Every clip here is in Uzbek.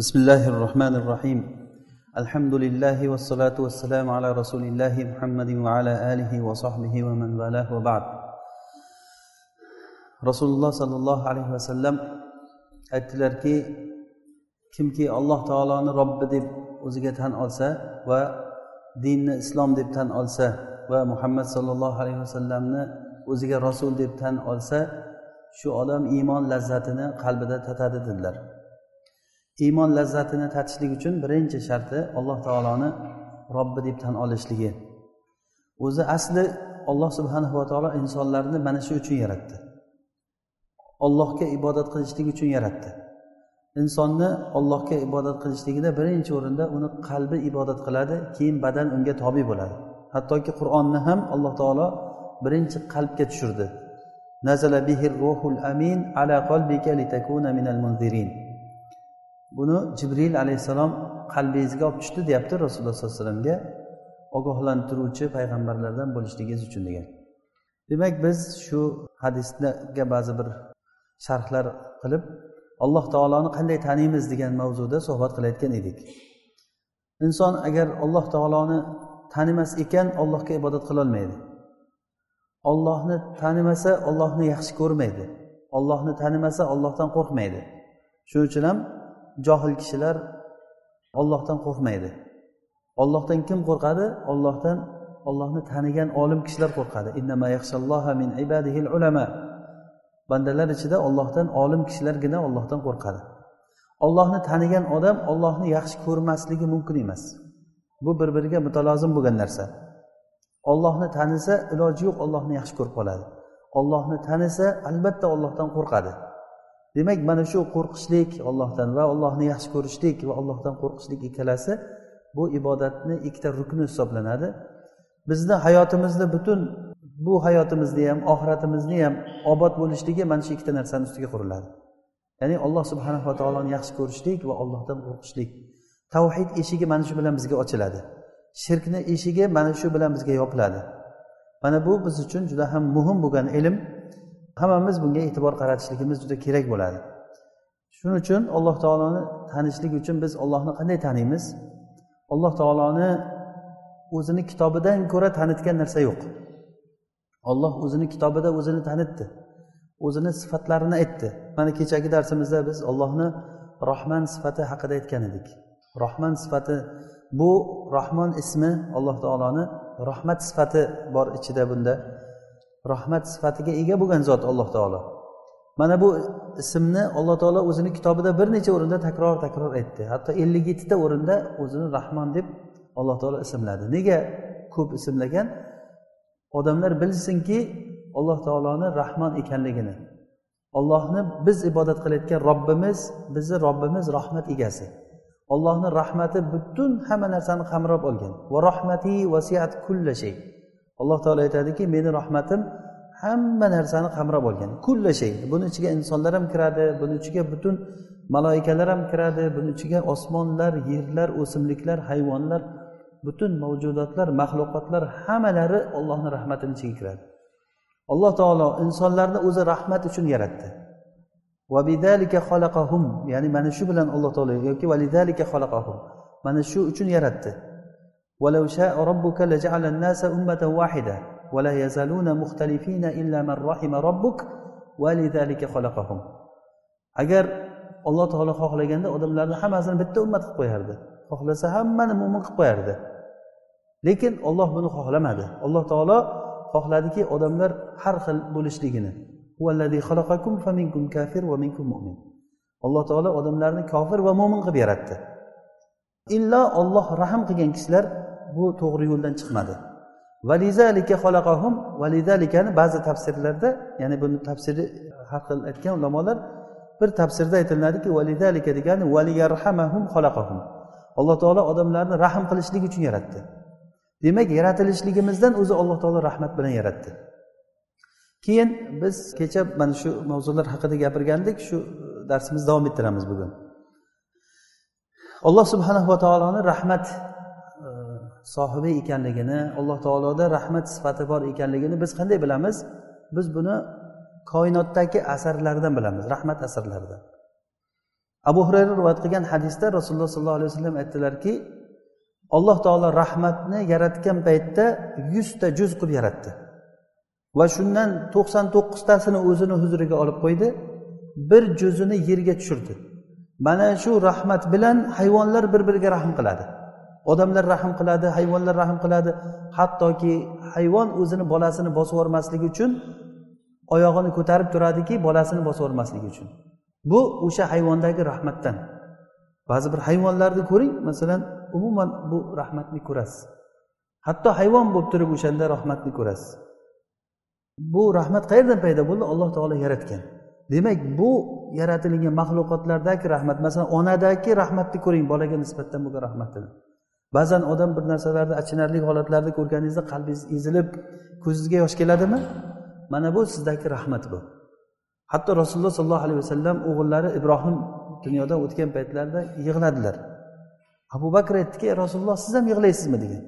بسم الله الرحمن الرحيم الحمد لله والصلاة والسلام على رسول الله محمد وعلى آله وصحبه ومن والاه وبعد rasululloh sollallohu alayhi vasallam aytdilarki kimki alloh taoloni robbi deb o'ziga tan olsa va dinni islom deb tan olsa va muhammad sollallohu alayhi vasallamni o'ziga rasul deb tan olsa shu odam iymon lazzatini qalbida tatadi dedilar Iymon lazzatini tatishlik uchun birinchi sharti alloh taoloni robbi deb tan olishligi. O'zi asli olloh subhanahu va taolo insonlarni mana shu uchun yaratdi. Ollohga ibodat qilishlik uchun yaratdi. Insonni ollohga ibodat qilishligida birinchi o'rinda uni qalbi ibodat qiladi keyin badan unga tobe bo'ladi. Hattoki qur'onni ham alloh taolo birinchi qalbga tushirdi. Nazala bihir ruhul amin ala qalbika litakuna minal munzirin. Buni jibril alayhissalom qalbingizga olib tushdi deyapti rasululloh sollallohu alayhi vasallamga. Ogohlantiruvchi payg'ambarlardan bo'lishligingiz uchun degan. Demak biz shu hadisga ba'zi bir sharhlar qilib alloh taoloni qanday taniymiz degan mavzuda suhbat qilayotgan edik. Inson agar alloh taoloni tanimas ekan allohga ibodat qilolmaydi ollohni tanimasa ollohni yaxshi ko'rmaydi. Ollohni tanimasa ollohdan qo'rqmaydi. Shuning uchun ham johil kishilar ollohdan qo'rqmaydi. Ollohdan kim qo'rqadi? Ollohdan ollohni tanigan olim kishilar qo'rqadi. Min ibadihil ulama. Bandalar ichida ollohdan olim kishilargina ollohdan qo'rqadi. Ollohni tanigan odam ollohni yaxshi ko'rmasligi mumkin emas. Bu bir biriga mutalozim bo'lgan narsa. Ollohni tanisa iloji yo'q ollohni yaxshi ko'rib qoladi. Ollohni tanisa albatta ollohdan qo'rqadi. Demak mana shu qo'rqishlik ollohdan va allohni yaxshi ko'rishlik va allohdan qo'rqishlik ikkalasi bu ibodatni ikkita rukni hisoblanadi. Bizni hayotimizni butun bu hayotimizni ham oxiratimizni ham obod bo'lishligi mana shu ikkita narsani ustiga quriladi. Ya'ni alloh subhanava taoloni yaxshi ko'rishlik va allohdan qo'rqishlik. Tavhid eshigi mana shu bilan bizga ochiladi. Shirkni eshigi mana shu bilan bizga yopiladi. Mana bu biz uchun juda ham muhim bo'lgan ilm. Hammamiz bunga e'tibor qaratishligimiz juda kerak bo'ladi. Shuning uchun alloh taoloni tanishlik uchun biz ollohni qanday taniymiz? Alloh taoloni o'zini kitobidan ko'ra tanitgan narsa yo'q. Olloh o'zini kitobida o'zini tanitdi. O'zini sifatlarini aytdi. Mana kechagi darsimizda biz ollohni rohman sifati haqida aytgan edik. Rohman sifati bu rohmon ismi alloh taoloni rahmat sifati bor ichida bunda. Rahmat sifatiga ega bo'lgan zot alloh taolo. Mana bu ismni alloh taolo o'zini kitobida bir necha o'rinda takror takror aytdi. Hatto ellik yettita o'rinda o'zini rahmon deb alloh taolo ismladi. Nega ko'p ismlagan? Odamlar bilsinki alloh taoloni rahmon ekanligini. Ollohni biz ibodat qilayotgan robbimiz bizni robbimiz rahmat egasi. Ollohni rahmati butun hamma narsani qamrab olgan. Va rahmati vasiat kulla shay. Alloh taolo aytadiki meni rahmatim hamma narsani qamrab olgan. Kulla shay. Buni ichiga insonlar ham kiradi buni ichiga butun maloikalar ham kiradi buni ichiga osmonlar yerlar o'simliklar hayvonlar butun mavjudotlar maxluqotlar hammalari ollohni rahmatini ichiga kiradi. Alloh taolo insonlarni o'zi rahmat uchun yaratdi. Ya'ni mana shu bilan alloh taolo yoki mana shu uchun yaratdi. ولو شاء ربك لجعل الناس أمة واحدة ولا يزالون مختلفين إلا من رحم ربك ولذلك خلقهم agar alloh taolo xohlaganda odamlarni hammasini bitta ummat qilib qo'yardi xohlasa hammani mo'min qilib qo'yardi lekin olloh buni xohlamadi alloh taolo xohladiki odamlar har xil bo'lishligini alloh taolo odamlarni kofir va mo'min qilib yaratdi illo olloh rahm qilgan kishilar bu to'g'ri yo'ldan chiqmadi. Valizalikani ba'zi tafsirlarda ya'ni buni tafsiri e, har xil aytgan ulamolar bir tafsirda aytiladiki validalika degani alloh taolo odamlarni rahm qilishlik uchun yaratdi. Demak yaratilishligimizdan o'zi alloh taolo rahmat bilan yaratdi. Keyin biz kecha mana shu mavzular haqida gapirgandik shu e, darsimizni davom ettiramiz bugun. Alloh subhanahu va taoloni rahmat sohibi ekanligini alloh taoloda rahmat sifati bor ekanligini biz qanday bilamiz? Biz buni koinotdagi asarlardan bilamiz rahmat asarlaridan. Abu hurayra rivoyat qilgan hadisda rasululloh sollallohu alayhi vasallam aytdilarki alloh taolo rahmatni yaratgan paytda yuzta juz qilib yaratdi. Va shundan to'qson to'qqiztasini o'zini huzuriga olib qo'ydi bir juzini yerga tushirdi. Mana shu rahmat bilan hayvonlar bir biriga rahm qiladi. Odamlar rahm qiladi hayvonlar rahm qiladi. Hattoki hayvon o'zini bolasini bosib yubormasligi uchun oyog'ini ko'tarib turadiki bolasini bosib yubormasligi uchun. Bu o'sha hayvondagi rahmatdan. Ba'zi bir hayvonlarni ko'ring masalan umuman bu rahmatni ko'rasiz. Hatto hayvon bo'lib turib o'shanda rahmatni ko'rasiz. Bu rahmat qayerdan paydo bo'ldi? Alloh taolo yaratgan. Demak bu yaratilgan maxluqotlardagi rahmat masalan onadagi rahmatni ko'ring bolaga nisbatan bo'lgan rahmatini ba'zan odam bir narsalarni achinarli holatlarni ko'rganingizda qalbingiz ezilib ko'zingizga yosh keladimi? Mana bu sizdagi rahmat bu. Hatto rasululloh sollallohu alayhi vasallam o'g'illari ibrohim dunyodan o'tgan paytlarida yig'ladilar. Abu bakr aytdiki rasululloh siz ham yig'laysizmi? degan.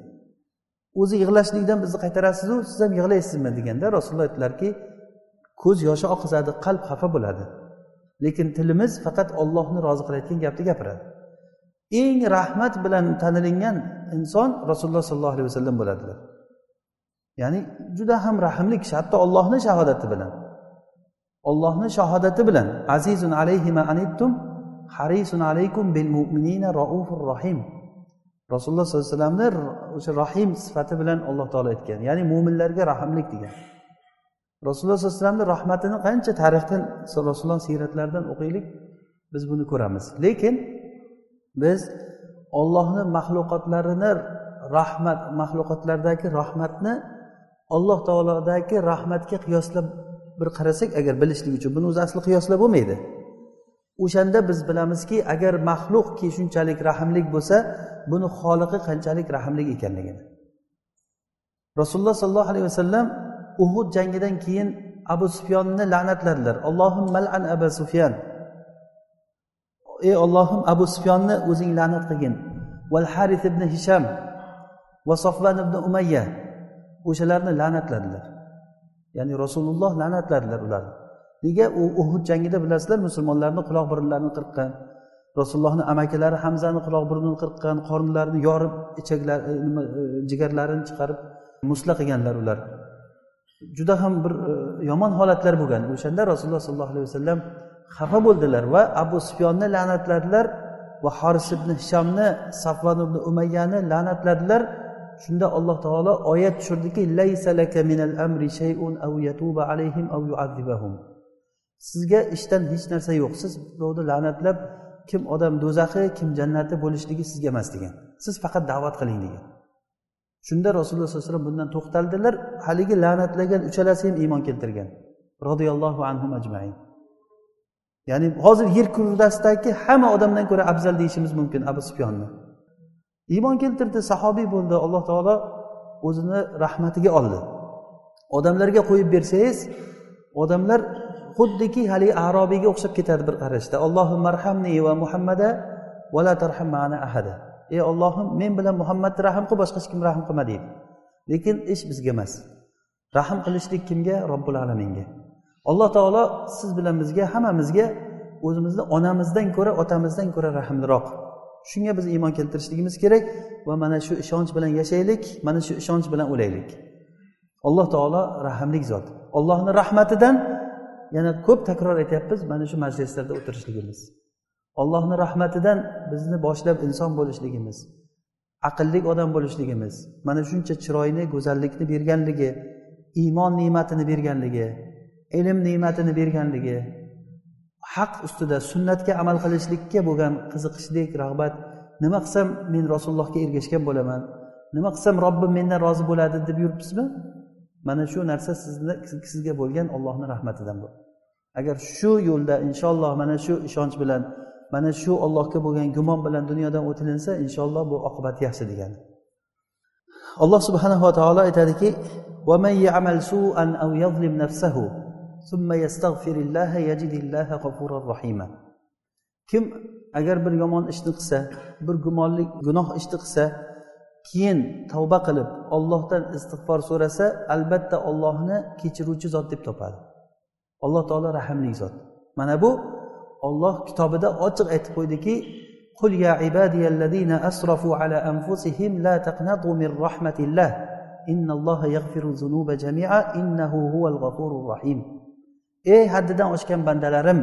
O'zi yig'lashlikdan bizni qaytarasizu siz ham yig'laysizmi? deganda rasululloh aytdilarki ko'z yoshi oqizadi qalb xafa bo'ladi. Lekin tilimiz faqat ollohni rozi qilayotgan gapni gapiradi. Eng rahmat bilan tanilingan inson rasululloh sollallohu alayhi vasallam bo'ladilar. Ya'ni juda ham rahmli kishi hatto ollohni shahodati bilan. Ollohni shahodati bilan azizun alayhima anittum harisun alaykum bil mu'minina raufur rohim rasululloh sollallohu alayhi vasallamni o'sha rohim sifati bilan alloh taolo aytgan. Ya'ni mo'minlarga rahmlik degan. Rasululloh sollallohu alayhi vasallamni rahmatini qancha tarixdan rasululloh siyratlaridan o'qiylik biz buni ko'ramiz. Lekin biz ollohni maxluqotlarini rahmat maxluqotlardagi rahmatni alloh taolodagi rahmatga qiyoslab bir qarasak agar bilishlik uchun buni o'zi asli qiyoslab bo'lmaydi. O'shanda biz bilamizki agar maxluqki shunchalik rahmlik bo'lsa buni xoliqi qanchalik rahmli ekanligini. Rasululloh sollallohu alayhi vasallam uhud jangidan keyin abu sufyonni la'natladilar. Allohim malan abu sufyan. Ey ollohim abu sufyonni o'zing la'nat qilgin. Val haris ibn hisham va sofvan ibn umayya o'shalarni la'natladilar. Ya'ni rasululloh la'natladilar ularni. Nega u uhud jangida bilasizlar musulmonlarni quloq burunlarini qirqqan rasulullohni amakilari hamzani quloq burnini qirqqan qornlarini yorib ichaklar e, nima e, jigarlarini chiqarib musla qilganlar ular. Juda ham bir e, yomon holatlar bo'lgan. O'shanda rasululloh sollallohu alayhi vasallam xafa bo'ldilar va abu sufyonni la'natladilar va horis ibn hishomni safvan ibn umayyani la'natladilar. Shunda alloh taolo oyat tushirdiki minal amri shay'un aw alayhim aw sizga ishdan hech narsa yo'q. Siz birovni la'natlab kim odam do'zaxi kim jannati bo'lishligi sizga emas degan. Siz faqat da'vat qiling degan. Shunda rasululloh sallallohu alayhi vasallam bundan to'xtaldilar. Haligi la'natlagan uchalasi ham iymon keltirgan. Roziyallohu anhu ajmain. Ya'ni hozir yer kurrasidagi hamma odamdan ko'ra afzal deyishimiz mumkin abu sufyonni. Iymon keltirdi sahobiy bo'ldi alloh taolo o'zini rahmatiga oldi. Odamlarga qo'yib bersangiz odamlar xuddiki haligi arobiyga o'xshab ketadi bir qarashda. Allohim marhamni va muhammada vala tarham mana ahada. Ey ollohim men bilan muhammadni rahm qil boshqa hech kim rahm qilma deydi. Lekin ish bizga emas. Rahm qilishlik kimga? Robbil alaminga. Alloh taolo siz bilan bizga hammamizga o'zimizni onamizdan ko'ra otamizdan ko'ra rahmliroq. Shunga biz iymon keltirishligimiz kerak va mana shu ishonch bilan yashaylik mana shu ishonch bilan o'laylik. Alloh taolo rahmli zot. Allohni rahmatidan yana ko'p takror aytyapmiz mana shu majlislarda o'tirishligimiz. Allohni rahmatidan bizni boshlab inson bo'lishligimiz aqlli odam bo'lishligimiz mana shuncha chiroyli go'zallikni berganligi iymon ne'matini berganligi ilm ne'matini berganligi haq ustida sunnatga amal qilishlikka bo'lgan qiziqishlik rag'bat nima qilsam men rasulullohga ergashgan bo'laman nima qilsam robbim mendan rozi bo'ladi deb yuribsizmi? Mana shu narsa sizni sizga bo'lgan ollohni rahmatidan bu. Agar shu yo'lda inshaalloh mana shu ishonch bilan mana shu ollohga bo'lgan gumon bilan dunyodan o'tilinsa inshaalloh bu oqibat yaxshi degani. Alloh subhanava taolo aytadiki kim agar bir yomon ishni qilsa bir gumonlik gunoh ishni qilsa keyin tavba qilib ollohdan istig'for so'rasa albatta ollohni kechiruvchi zot deb topadi alloh taolo rahmli zot mana bu olloh kitobida ochiq aytib qo'ydiki قل يا عبادي الذين أسرفوا على أنفسهم لا تقنطوا من رحمة الله إن الله يغفر الذنوب جميعا إنه هو الغفور الرحيم Ey haddidan oshgan bandalarim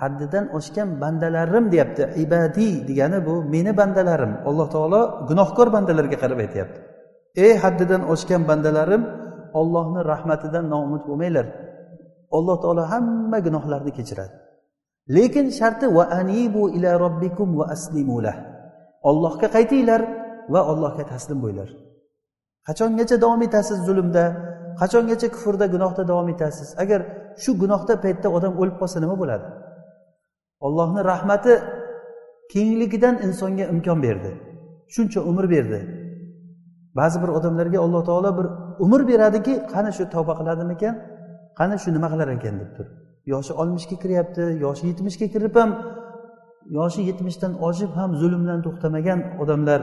haddidan oshgan bandalarim deyapti. Ibadiy degani bu meni bandalarim. Alloh taolo gunohkor bandalarga qarab aytyapti. Ey haddidan oshgan bandalarim ollohni rahmatidan noumid bo'lmanglar. Alloh taolo hamma gunohlarni kechiradi. Lekin sharti va anibu ila robbikum va aslimulah ollohga qaytinglar va allohga taslim bo'linglar. Qachongacha davom etasiz zulmda qachongacha kufrda gunohda davom etasiz? Agar shu gunohda paytda odam o'lib qolsa nima bo'ladi? Ollohni rahmati kengligidan insonga imkon berdi shuncha umr berdi. Ba'zi bir odamlarga alloh taolo bir umr beradiki qani shu tavba qiladimikan? Qani shu nima qilar ekan deb turib yoshi oltmishga kiryapti yoshi yetmishga kirib ham yoshi yetmishdan oshib ham zulmdan to'xtamagan odamlar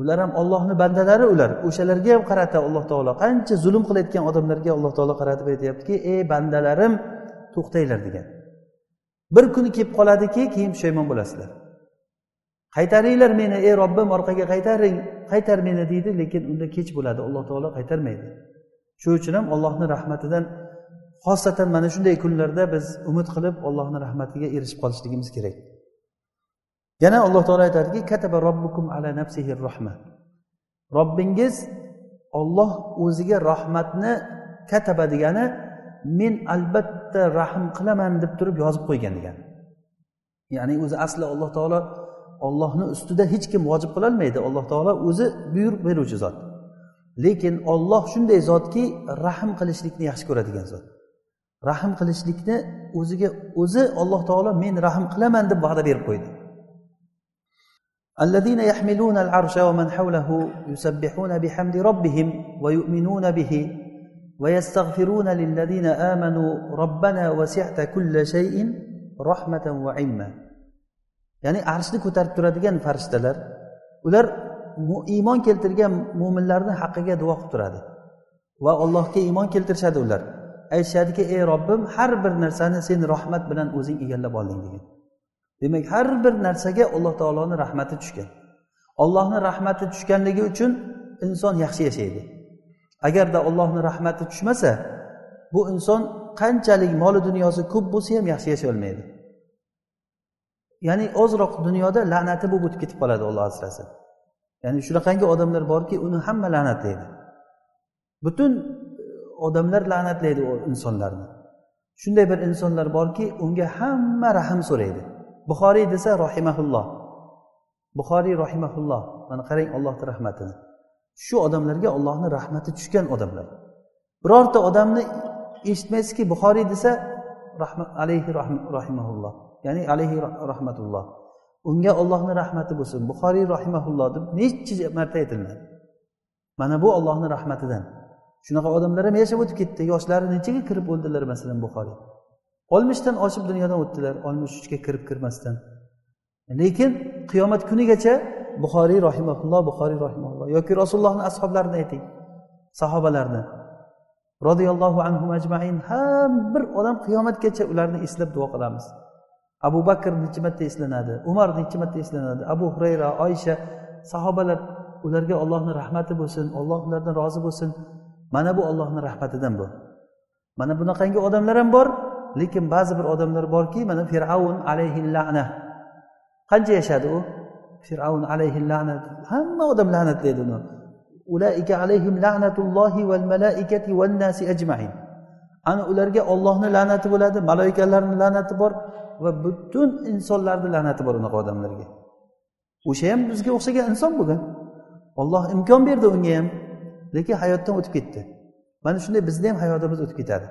ular ham ollohni bandalari ular. O'shalarga ham qarata alloh taolo qancha zulm qilayotgan odamlarga alloh taolo qaratib aytyaptiki ey bandalarim to'xtanglar degan. Bir kuni kelib qoladiki keyin pushaymon bo'lasizlar. Qaytaringlar meni ey robbim orqaga qaytaring qaytar meni deydi lekin unda kech bo'ladi. Alloh taolo qaytarmaydi. Shuning uchun ham allohni rahmatidan xosatan mana shunday kunlarda biz umid qilib allohni rahmatiga erishib qolishligimiz kerak. Yana alloh taolo aytadiki kataba robbukum ala nafsihi rahma robbingiz olloh o'ziga rahmatni kataba degani men albatta rahm qilaman deb turib yozib qo'ygan degani. Ya'ni o'zi asli alloh taolo ollohni ustida hech kim vojib qilolmaydi. Alloh taolo o'zi buyruq beruvchi zot. Lekin olloh shunday zotki rahm qilishlikni yaxshi ko'radigan zot. Rahm qilishlikni o'ziga o'zi alloh taolo men rahm qilaman deb va'da berib qo'ydi. الذين يحملون العرش ومن حوله يسبحون بحمد ربهم ويؤمنون به ويستغفرون للذين آمنوا ربنا وسعت كل شيء رحمة وعلما ya'ni arshni ko'tarib turadigan farishtalar ular iymon keltirgan mo'minlarni haqqiga duo qilib turadi va allohga iymon keltirishadi ular aytishadiki ey robbim har bir narsani sen rahmat bilan o'zing egallab olding degan Demak har bir narsaga alloh taoloni rahmati tushgan. Ollohni rahmati tushganligi uchun inson yaxshi yashaydi. Agarda ollohni rahmati tushmasa bu inson qanchalik moli dunyosi ko'p bo'lsa ham yaxshi yashay olmaydi. Ya'ni ozroq dunyoda la'nati bo'lib o'tib ketib qoladi olloh asrasin. Ya'ni shunaqangi odamlar borki uni hamma la'natlaydi. Butun e, odamlar la'natlaydi u insonlarni. Shunday bir insonlar borki unga hamma rahm so'raydi. Buxoriy desa rohimaulloh buxoriy rohimaulloh mana qarang allohni rahmatini. Shu odamlarga ollohni rahmati tushgan odamlar. Birorta odamni eshitmaysizki buxoriy desa alayhi rahimaulloh ya'ni alayhi rahmatulloh. Unga ollohni rahmati bo'lsin. Buxoriy rahimaulloh deb necha marta aytiladi mana bu ollohni rahmatidan. Shunaqa odamlar ham yashab o'tib ketdi. Yoshlari nechaga kirib o'ldilar masalan buxoriy? Oltmishdan oshib dunyodan o'tdilar. Oltmish uchga kirib kirmasdan. Lekin qiyomat kunigacha buxoriy rohimaulloh buxoriy rohimaulloh yoki rasulullohni ashoblarini ayting sahobalarni. Roziyallohu anhu ajmain har bir odam qiyomatgacha ularni eslab duo qilamiz. Abu bakr necha marta eslanadi umar necha marta eslanadi abu hurayra oysha sahobalar ularga ollohni rahmati bo'lsin olloh ulardan rozi bo'lsin. Mana bu ollohni rahmatidan bu. Mana bunaqangi odamlar ham bor. Lekin ba'zi bir odamlar borki mana fir'avn alayhi lana. Qancha yashadi u? Fir'avn alayhi lana hamma odam la'natlaydi uni. Ulaika alayhim la'natullohi val malaikati val nasi ajmain. Ana ularga ollohni la'nati bo'ladi maloikalarni la'nati bor va butun insonlarni la'nati bor unaqa odamlarga. O'sha ham bizga o'xshagan inson bo'lgan olloh imkon berdi unga ham lekin hayotdan o'tib ketdi. Mana shunday bizni ham hayotimiz o'tib ketadi.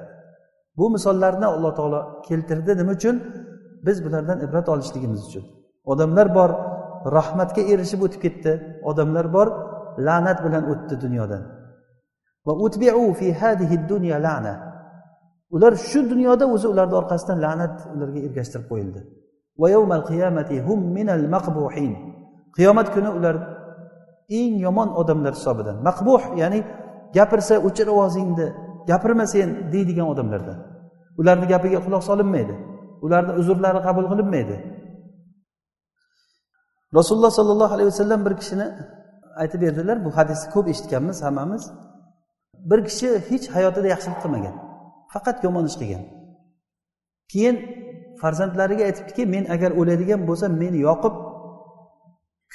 Bu misollarni alloh taolo keltirdi nima uchun? Biz bulardan ibrat olishligimiz uchun. Odamlar bor rahmatga erishib o'tib ketdi. Odamlar bor la'nat bilan o'tdi dunyodan. Va utbiu fi hadihi dunya la'na. Ular shu dunyoda o'zi ularni orqasidan la'nat ularga ergashtirib qo'yildi. Va yawmal qiyamati hum minal maqbuhin. Qiyomat kuni ular eng yomon odamlar hisobidan. Maqbuh ya'ni gapirsa o'chir ovozingni gapirma sen deydigan odamlardan. Ularni gapiga quloq solinmaydi. Ularni uzrlari qabul qilinmaydi. Rasululloh sollallohu alayhi vasallam bir kishini aytib berdilar. Bu hadisni ko'p eshitganmiz hammamiz. Bir kishi hech hayotida yaxshilik qilmagan faqat yomon ish qilgan. Keyin farzandlariga aytibdiki men agar o'ladigan bo'lsam meni yoqib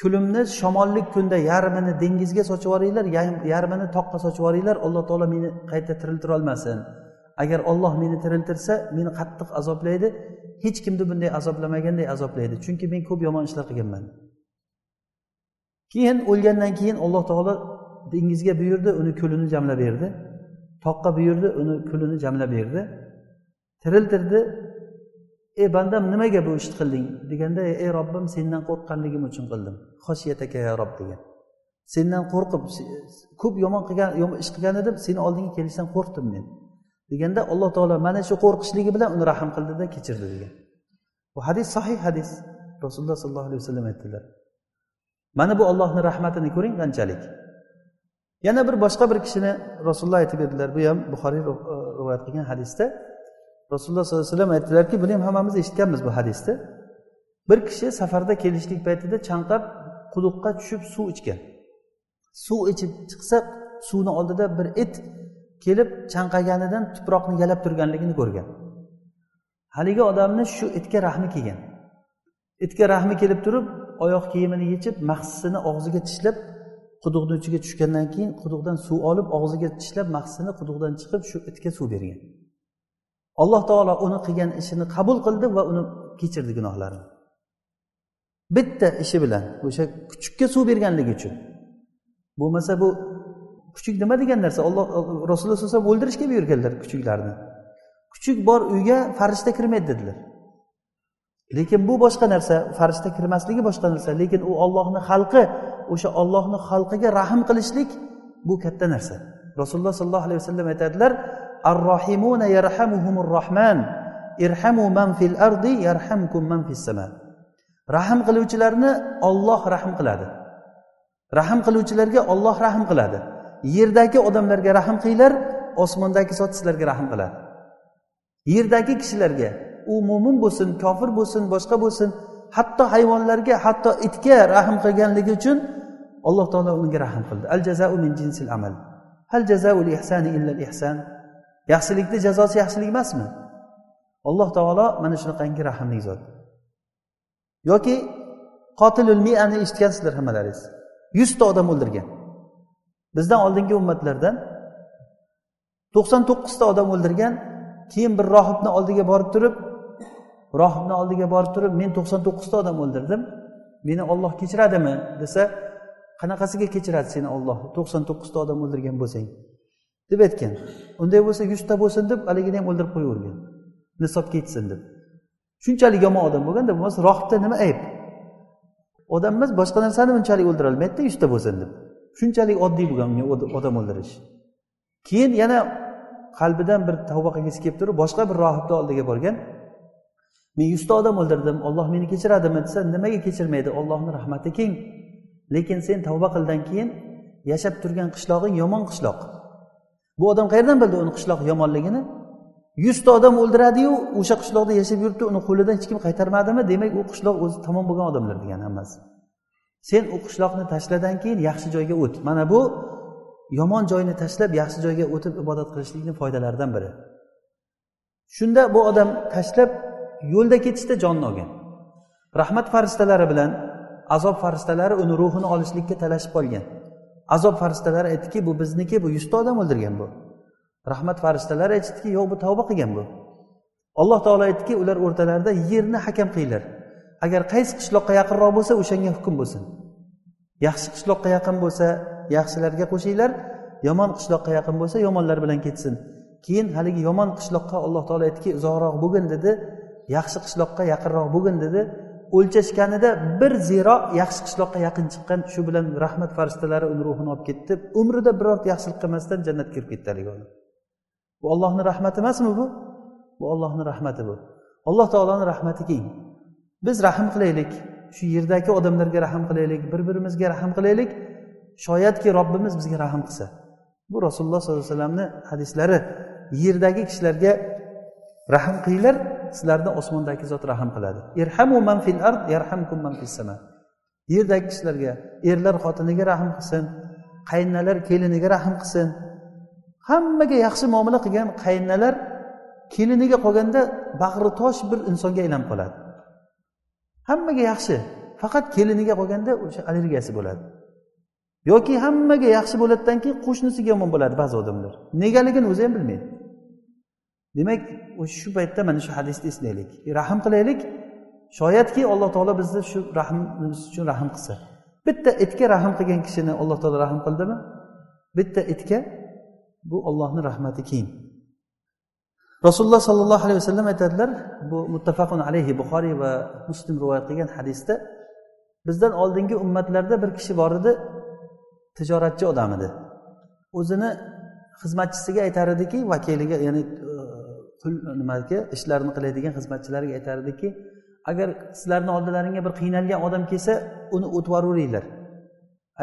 kulimni shamollik kunda yarmini dengizga sochib yuboringlar yarmini toqqa sochib yuboringlar alloh taolo meni qayta tiriltira olmasin. Agar olloh meni tiriltirsa meni qattiq azoblaydi. Hech kimni bunday azoblamaganday azoblaydi. Chunki men ko'p yomon ishlar qilganman. Keyin o'lgandan keyin alloh taolo dengizga buyurdi uni kulini jamlab berdi. Toqqa buyurdi uni kulini jamlab berdi. Tiriltirdi. Ey bandam nimaga bu ishni qilding? deganda ey robbim sendan qo'rqqanligim uchun qildim. Xoshiyataka ya rob degan. Sendan qo'rqib ko'p yomon qilgan yomon ish qilgan edim seni oldingga kelishdan qo'rqdim men. Deganda alloh taolo mana shu qo'rqishligi bilan uni rahm qildida kechirdi degan. Bu hadis sahih hadis. Rasululloh sollallohu alayhi vasallam aytdilar. Mana bu ollohni rahmatini ko'ring qanchalik. Yana bir boshqa bir kishini rasululloh aytib berdilar. Bu ham buxoriy e, rivoyat qilgan hadisda. Rasululloh sollallohu alayhi vasallam aytdilarki buni ham hammamiz eshitganmiz bu hadisni bir kishi safarda kelishlik paytida chanqab quduqqa tushib suv ichgan. Suv ichib chiqsa suvni oldida bir it kelib chanqaganidan tuproqni yalab turganligini ko'rgan. Haligi odamni shu itga rahmi kelgan. Itga rahmi kelib turib oyoq kiyimini yechib mahsisini og'ziga tishlab quduqni ichiga tushgandan keyin quduqdan suv olib og'ziga tishlab mahsisini quduqdan chiqib shu itga suv bergan. Alloh taolo uni qilgan ishini qabul qildi va uni kechirdi gunohlarini. Bitta ishi bilan o'sha kuchukka suv berganligi uchun. Bo'lmasa bu kuchuk nima degan narsa? Olloh rasululloh sallallohu alayhi vasallam o'ldirishga buyurganlar kuchuklarni. Kuchuk bor uyga farishta kirmaydi dedilar. Lekin bu boshqa narsa farishta kirmasligi boshqa narsa lekin u ollohni xalqi o'sha ollohni xalqiga rahm qilishlik bu katta narsa. Rasululloh sollallohu alayhi vasallam aytadilar ar rohimuna yarhamuhumur rohman irhamu man fil ardi yarhamkum man fis sama. Rahm qiluvchilarni olloh rahm qiladi. Rahm qiluvchilarga olloh rahm qiladi. Yerdagi odamlarga rahm qilinglar osmondagi zot sizlarga rahm qiladi. Yerdagi kishilarga u mo'min bo'lsin kofir bo'lsin boshqa bo'lsin hatto hayvonlarga hatto itga rahm qilganligi uchun alloh taolo unga rahm qildi. Al jazau min jinsil amal. Hal jazaul ihsani illa ihsan. Yaxshilikni jazosi yaxshilik emasmi? Alloh taolo mana shunaqangi rahmli zot. Yoki qotilul miani eshitgansizlar hammalaringiz. Yuzta odam o'ldirgan. Bizdan oldingi ummatlardan to'qson to'qqizta odam o'ldirgan keyin bir rohibni oldiga borib turib rohibni oldiga borib turib men to'qson to'qqizta odam o'ldirdim meni olloh kechiradimi desa qanaqasiga kechiradi seni olloh to'qson to'qqizta odam o'ldirgan bo'lsang? deb aytgan. Unday bo'lsa yuzta bo'lsin deb haligini ham o'ldirib qo'yavergan. Nisob ketsin deb. Shunchalik yomon odam bo'lganda bo'lmasa rohibda nima ayb? Odam emas boshqa narsani bunchalik o'ldirolmaydida yuzta bo'lsin deb. Shunchalik oddiy bo'lgan unga odam o'ldirish. Keyin yana qalbidan bir tavba qilgisi kelib turib boshqa bir rohibni oldiga borgan men yuzta odam o'ldirdim olloh meni kechiradimi? desa nimaga kechirmaydi? Ollohni rahmati keng. Lekin sen tavba qildan keyin yashab turgan qishlog'ing yomon qishloq. Bu odam qayerdan bildi uni qishloq yomonligini? Yuzta odam o'ldiradiyu o'sha qishloqda yashab yuribdi uni qo'lidan hech kim qaytarmadimi? Demak u qishloq o'zi tamom bo'lgan odamlar degan hammasi. Sen u qishloqni tashladan keyin yaxshi joyga o't. Mana bu yomon joyni tashlab yaxshi joyga o'tib ibodat qilishlikni foydalaridan biri. Shunda bu odam tashlab yo'lda ketishda jonni olgan. Rahmat farishtalari bilan azob farishtalari uni ruhini olishlikka talashib qolgan. Azob farishtalari aytdiki bu bizniki bu yuzta odam o'ldirgan bu. Rahmat farishtalari aytishdiki yo'q bu tavba qilgan bu. Alloh taolo aytdiki ular o'rtalarida yerni hakam qilinglar. Agar qaysi qishloqqa yaqinroq bo'lsa o'shanga hukm bo'lsin. Yaxshi qishloqqa yaqin bo'lsa yaxshilarga qo'shinglar. Yomon qishloqqa yaqin bo'lsa yomonlar bilan ketsin. Keyin haligi yomon qishloqqa alloh taolo aytdiki uzoqroq bo'lgin dedi. Yaxshi qishloqqa yaqinroq bo'lgin dedi. O'lchashganida bir ziro yaxshi qishloqqa yaqin chiqqan shu bilan rahmat farishtalari uni ruhini olib ketdi. Umrida birorta yaxshilik qilmasdan jannatga kirib ketdi haligi odam. Bu ollohni rahmati emasmi bu? Bu ollohni rahmati bu. Alloh taoloni rahmati keng. Biz rahm qilaylik. Shu yerdagi odamlarga rahm qilaylik. Bir birimizga rahm qilaylik. Shoyatki robbimiz bizga rahm qilsa. Bu rasululloh sollallohu alayhi vasallamni hadislari. Yerdagi kishilarga rahm qilinglar sizlarni osmondagi zot rahm qiladi. Irhamu man fil ard yarhamkum man fis sama. Yerdagi kishilarga erlar xotiniga rahm qilsin qaynalar keliniga rahm qilsin. Hammaga yaxshi muomala qilgan qaynalar keliniga qolganda bag'ri tosh bir insonga aylanib qoladi. Hammaga yaxshi. Faqat keliniga qolganda o'sha allergiyasi bo'ladi. Yoki hammaga yaxshi bo'ladidan keyin qo'shnisiga yomon bo'ladi ba'zi odamlar. Negaligini o'zi ham bilmaydi. Demak o'sha shu paytda mana shu hadisni eslaylik. Rahm qilaylik. Shoyatki alloh taolo bizni shu rahmimiz uchun rahm qilsa. Bitta itga rahm qilgan kishini alloh taolo rahm qildimi? Bitta itga bu ollohni rahmati keng rasululloh sollallohu alayhi vasallam aytadilar bu muttafaqun alayhi buxoriy va muslim rivoyat qilgan hadisda bizdan oldingi ummatlarda bir kishi bor edi tijoratchi odam edi. O'zini xizmatchisiga aytar ediki vakiliga ya'ni e, pul nimaga ishlarni qiladigan xizmatchilariga aytar ediki agar sizlarni oldilaringga bir qiynalgan odam kelsa uni o'tib yuboraveringlar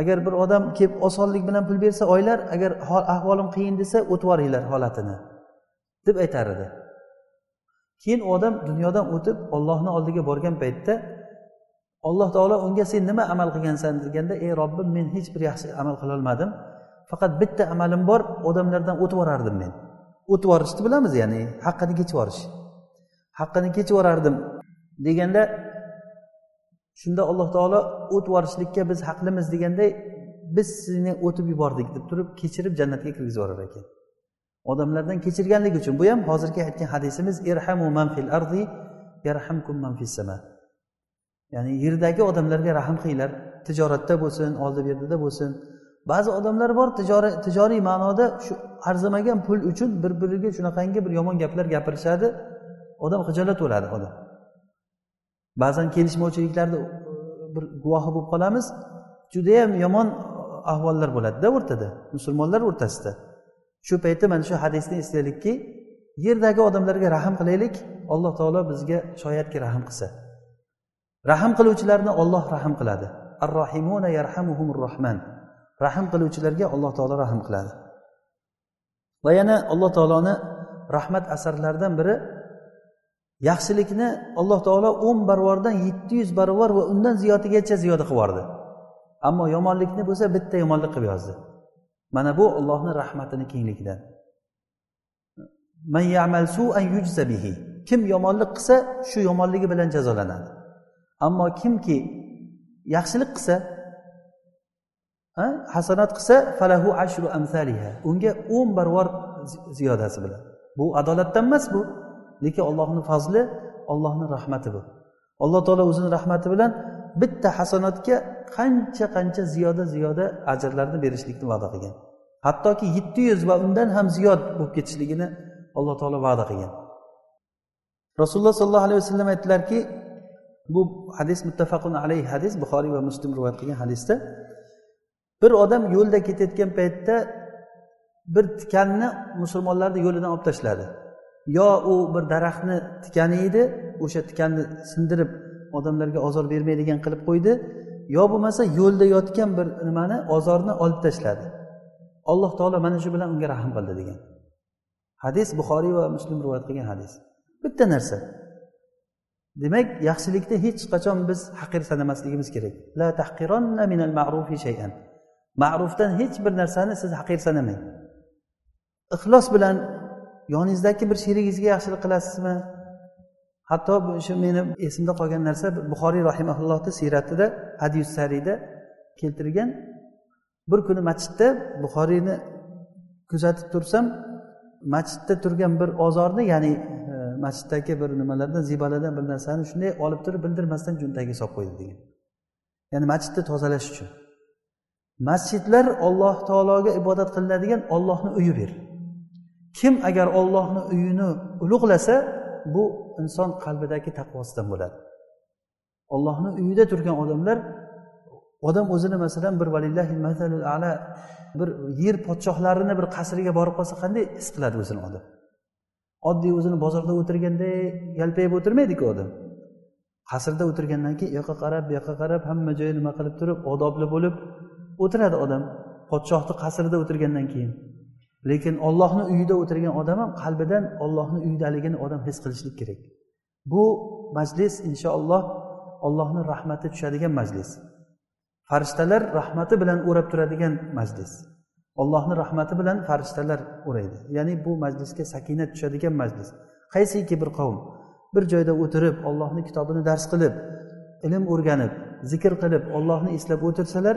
agar bir odam kelib osonlik bilan pul bersa oylar agar ahvolim qiyin desa o'tib yuboringlar holatini. Deb aytar edi. Keyin u odam dunyodan o'tib ollohni oldiga borgan paytda alloh taolo unga sen nima amal qilgansan deganda ey robbim men hech bir yaxshi amal qilolmadim faqat bitta amalim bor odamlardan o'tib yuborardim men. O'tib yuborishni bilamiz ya'ni haqqini kechib yuborish. Haqqini kechib yuborardim deganda shunda alloh taolo o't yuborishlikka biz haqlimiz deganday biz sizni o'tib yubordik deb turib kechirib jannatga kirgizib yuborar ekan. Odamlardan kechirganligi uchun bu ham hozirgi aytgan hadisimiz irhamu man fil ardi yarhamkum man fis sama. Ya'ni yerdagi odamlarga rahm qilinglar tijoratda bo'lsin oldi berdida bo'lsin. Ba'zi odamlar bor tijoriy tijoriy ma'noda shu arzimagan pul uchun bir biriga shunaqangi bir yomon gaplar gapirishadi odam xijolat bo'ladi odam. Ba'zan kelishmovchiliklarni bir guvohi bo'lib qolamiz judayam yomon ahvollar bo'ladida o'rtada musulmonlar o'rtasida. Shu paytda mana shu hadisni eslaylikki yerdagi odamlarga rahm qilaylik alloh taolo bizga shoyatki rahm qilsa. Rahm qiluvchilarni olloh rahm qiladi. Ar rohimuna yarhamuhumur rohman. Rahm qiluvchilarga alloh taolo rahm qiladi. Va yana alloh taoloni rahmat asarlaridan biri yaxshilikni alloh taolo o'n barvordan yetti yuz barobar va undan ziyodigacha ziyoda qilib yubordi ammo yomonlikni bo'lsa bitta yomonlik qilib yozdi. Mana bu ollohni rahmatini kengligidan kim yomonlik qilsa shu yomonligi bilan jazolanadi. Ammo kimki yaxshilik qilsa hasanat qilsa falahu ashru amsaliha unga o'n barobar ziyodasi bilan bu adolatdan emas bu. Lekin ollohni fazli ollohni rahmati bu. Alloh taolo o'zini rahmati bilan bitta hasanatga qancha qancha ziyoda ziyoda ajrlarni berishlikni va'da qilgan. Hattoki yetti yuz va undan ham ziyod bo'lib ketishligini alloh taolo va'da qilgan. Rasululloh sollallohu alayhi vasallam aytdilarki bu hadis muttafaqun alayhi hadis buxoriy va muslim rivoyat qilgan hadisda bir odam yo'lda ketayotgan paytda bir tikanni musulmonlarni yo'lidan olib tashladi. Yo u bir daraxtni tikani edi o'sha tikanni sindirib odamlarga ozor bermaydigan qilib qo'ydi. Yo bo'lmasa yo'lda yotgan bir nimani ozorni olib tashladi. Alloh taolo mana shu bilan unga rahm qildi degan. Hadis buxoriy va muslim rivoyat qilgan hadis. Bitta narsa. Demak yaxshilikni hech qachon biz haqir sanamasligimiz kerak. La tahqironna minal ma'rufi shay'an. Ma'rufdan hech bir narsani siz haqir sanamang. Ixlos bilan yoningizdagi bir sherigingizga yaxshilik qilasizmi? Hatto shu meni esimda qolgan narsa buxoriy rahimaullohni siyratida hadis sariyda keltirgan. Bir kuni masjidda buxoriyni kuzatib tursam masjidda turgan bir ozorni ya'ni e, masjiddagi bir nimalardan zibalardan bir narsani shunday olib turib bildirmasdan cho'ntagiga solib qo'ydi degan. Ya'ni masjidni tozalash uchun. Masjidlar olloh taologa ibodat qilinadigan ollohni uyi bir. Kim agar ollohni uyini ulug'lasa bu inson qalbidagi taqvosidan bo'ladi. Ollohni uyida turgan odamlar odam o'zini masalan bir ala bir yer podshohlarini bir qasriga borib qolsa qanday his qiladi o'zini odam? Oddiy o'zini bozorda o'tirganday yalpayib o'tirmaydiku odam. Qasrda o'tirgandan keyin u yoqqa qarab bu yoqqa qarab hamma joyi nima qilib turib odobli bo'lib o'tiradi odam. Podshohni qasrida o'tirgandan keyin. Lekin ollohni uyida o'tirgan odam ham qalbidan ollohni uyidaligini odam his qilishlik kerak. Bu majlis inshaalloh ollohni rahmati tushadigan majlis. Farishtalar rahmati bilan o'rab turadigan majlis. Ollohni rahmati bilan farishtalar o'raydi. Ya'ni bu majlisga sakinat tushadigan majlis. Qaysiki bir qavm? Bir joyda o'tirib ollohni kitobini dars qilib ilm o'rganib zikr qilib ollohni eslab o'tirsalar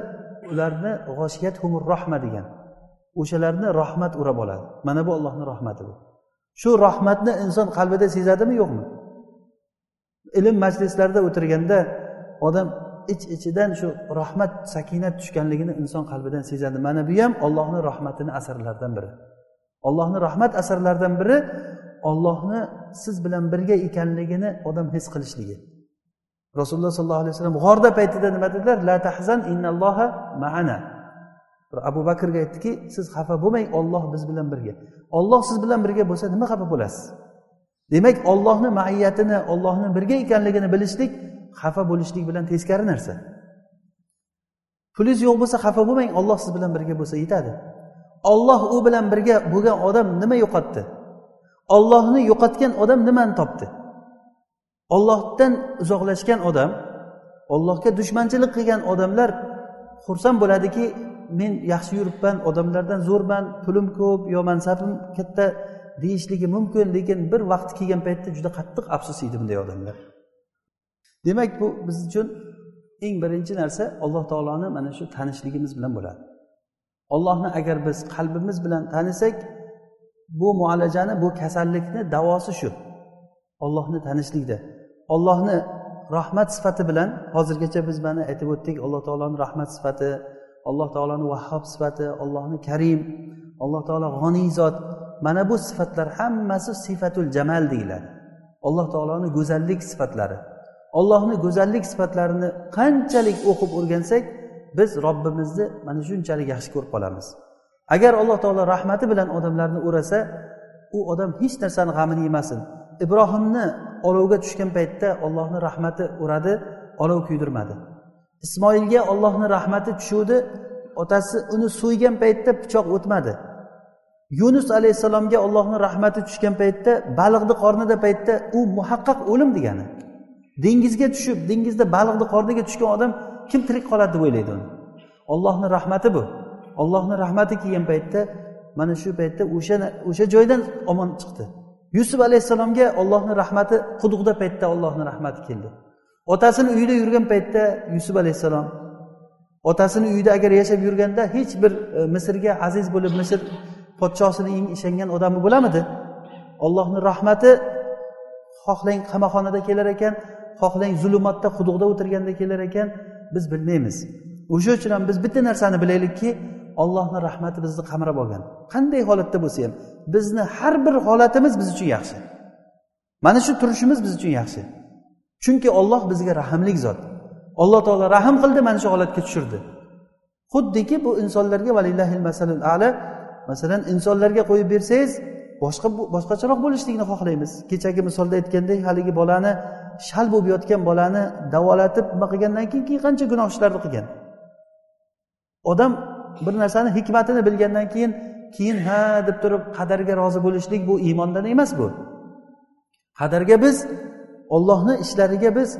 ularni g'oshiyat humur rohma degan o'shalarni rahmat o'rab oladi mana bu allohni rahmati bu. Shu rahmatni inson qalbida sezadimi yo'qmi? Ilm majlislarida o'tirganda odam ich ichidan shu rahmat sakinat tushganligini inson qalbidan sezadi. Mana bu ham ollohni rahmatini asarlaridan biri. Ollohni rahmat asarlaridan biri ollohni siz bilan birga ekanligini odam his qilishligi. Rasululloh sollallohu alayhi vasallam g'orda paytida nima dedilar? La tahzan innalloha maana. Abu bakrga aytdiki siz xafa bo'lmang olloh biz bilan birga. Olloh siz bilan birga bo'lsa nima xafa bo'lasiz? Demak ollohni maiyatini ollohni birga ekanligini bilishlik xafa bo'lishlik bilan teskari narsa. Puliz yo'q bo'lsa xafa bo'lmang olloh siz bilan birga bo'lsa yetadi. Olloh u bilan birga bo'lgan odam nima yo'qotdi? Ollohni yo'qotgan odam nimani topdi? Ollohdan uzoqlashgan odam ollohga dushmanchilik qilgan odamlar xursand bo'ladiki men yaxshi yuribman odamlardan zo'rman pulim ko'p yo mansabim katta deyishligi mumkin lekin bir vaqti kelgan paytda juda qattiq afsusiydi bunday odamlar. Demak bu biz uchun eng birinchi narsa alloh taoloni mana shu tanishligimiz bilan bo'ladi. Ollohni agar biz qalbimiz bilan tanisak bu muolajani bu kasallikni davosi shu. Ollohni tanishlikda. Ollohni rahmat sifati bilan hozirgacha biz mana aytib o'tdik alloh taoloni rahmat sifati alloh taoloni vahhob sifati allohni karim alloh taolo g'oniy zot. Mana bu sifatlar hammasi sifatul jamal deyiladi. Alloh taoloni go'zallik sifatlari. Ollohni go'zallik sifatlarini qanchalik o'qib o'rgansak biz robbimizni mana shunchalik yaxshi ko'rib qolamiz. Agar alloh taolo rahmati bilan odamlarni o'rasa u odam hech narsani g'amini yemasin. Ibrohimni olovga tushgan paytda ollohni rahmati o'radi olov kuydirmadi. Ismoilga ollohni rahmati tushuvdi. Otasi uni so'ygan paytda pichoq o'tmadi. Yunus alayhissalomga ollohni rahmati tushgan paytda baliqni qornida paytda u muhaqqaq o'lim degani. Dengizga tushib dengizda baliqni qorniga tushgan odam kim tirik qoladi deb o'ylaydi uni. Ollohni rahmati bu. Ollohni rahmati kelgan paytda mana shu paytda o'sha o'sha joydan omon chiqdi. Yusuf alayhissalomga ollohni rahmati quduqda paytda ollohni rahmati keldi. Otasini uyida yurgan paytda yusuf alayhissalom otasini uyida agar yashab yurganda hech bir e, misrga aziz bo'lib misr podshosini eng ishongan odami bo'lamidi? Ollohni rahmati xohlang qamoqxonada kelar ekan xohlang zulumotda quduqda o'tirganda kelar ekan biz bilmaymiz. O'sha uchun ham biz bitta narsani bilaylikki ollohni rahmati bizni qamrab olgan. Qanday holatda bo'lsa ham bizni har bir holatimiz biz uchun yaxshi. Mana shu turishimiz biz uchun yaxshi. Chunki olloh bizga rahmlik zot. Alloh taolo rahm qildi mana shu holatga tushirdi. Xuddiki bu insonlarga ala masalan insonlarga qo'yib bersangiz boshqa boshqacharoq bo'lishligini xohlaymiz. Kechagi misolda aytgandek haligi bolani shal bo'lib yotgan bolani davolatib nima qilgandan keyin keyin qancha gunoh ishlarni qilgan? Odam bir narsani hikmatini bilgandan keyin keyin ha deb turib qadarga rozi bo'lishlik bu iymondan emas bu. Qadarga biz ollohni ishlariga biz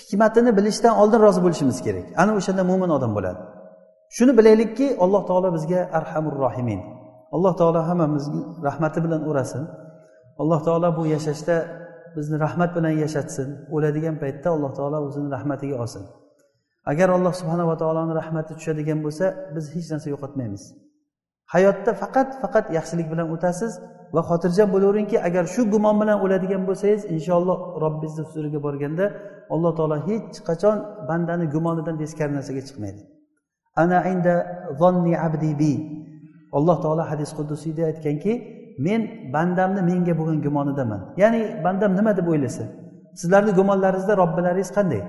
hikmatini bilishdan oldin rozi bo'lishimiz kerak. Ana o'shanda mo'min odam bo'ladi. Shuni bilaylikki alloh taolo bizga arhamur rohimin. Alloh taolo hammamizni rahmati bilan o'rasin. Alloh taolo bu yashashda bizni rahmat bilan yashatsin. O'ladigan paytda alloh taolo o'zini rahmatiga olsin. Agar alloh subhanava taoloni rahmati tushadigan bo'lsa biz hech narsa yo'qotmaymiz. Hayotda faqat faqat yaxshilik bilan o'tasiz va xotirjam bo'laveringki agar shu gumon bilan o'ladigan bo'lsangiz inshaalloh robbingizni huzuriga borganda alloh taolo hech qachon bandani gumonidan teskari narsaga chiqmaydi. Ana inda zonni abdi bi. Alloh taolo hadis qudusiyda aytganki men bandamni menga bo'lgan gumonidaman. Ya'ni bandam nima deb o'ylasa sizlarni gumonlaringizda robbilaringiz qanday?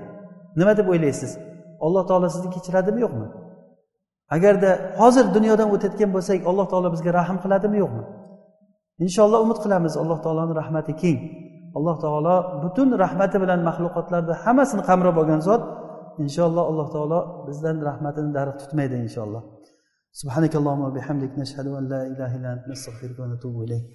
Nima deb o'ylaysiz? Alloh taolo sizni kechiradimi yo'qmi? agarda hozir dunyodan o'tayotgan bo'lsak alloh taolo bizga rahm qiladimi yo'qmi inshaalloh umid qilamiz alloh taoloni rahmati keng alloh taolo butun rahmati bilan maxluqotlarni hammasini qamrab olgan zot inshaalloh alloh taolo bizdan rahmatini darig' tutmaydi inshaalloh سبحانك اللهم وبحمدك نشهد أن لا إله إلا أنت نستغفرك ونتوب إليك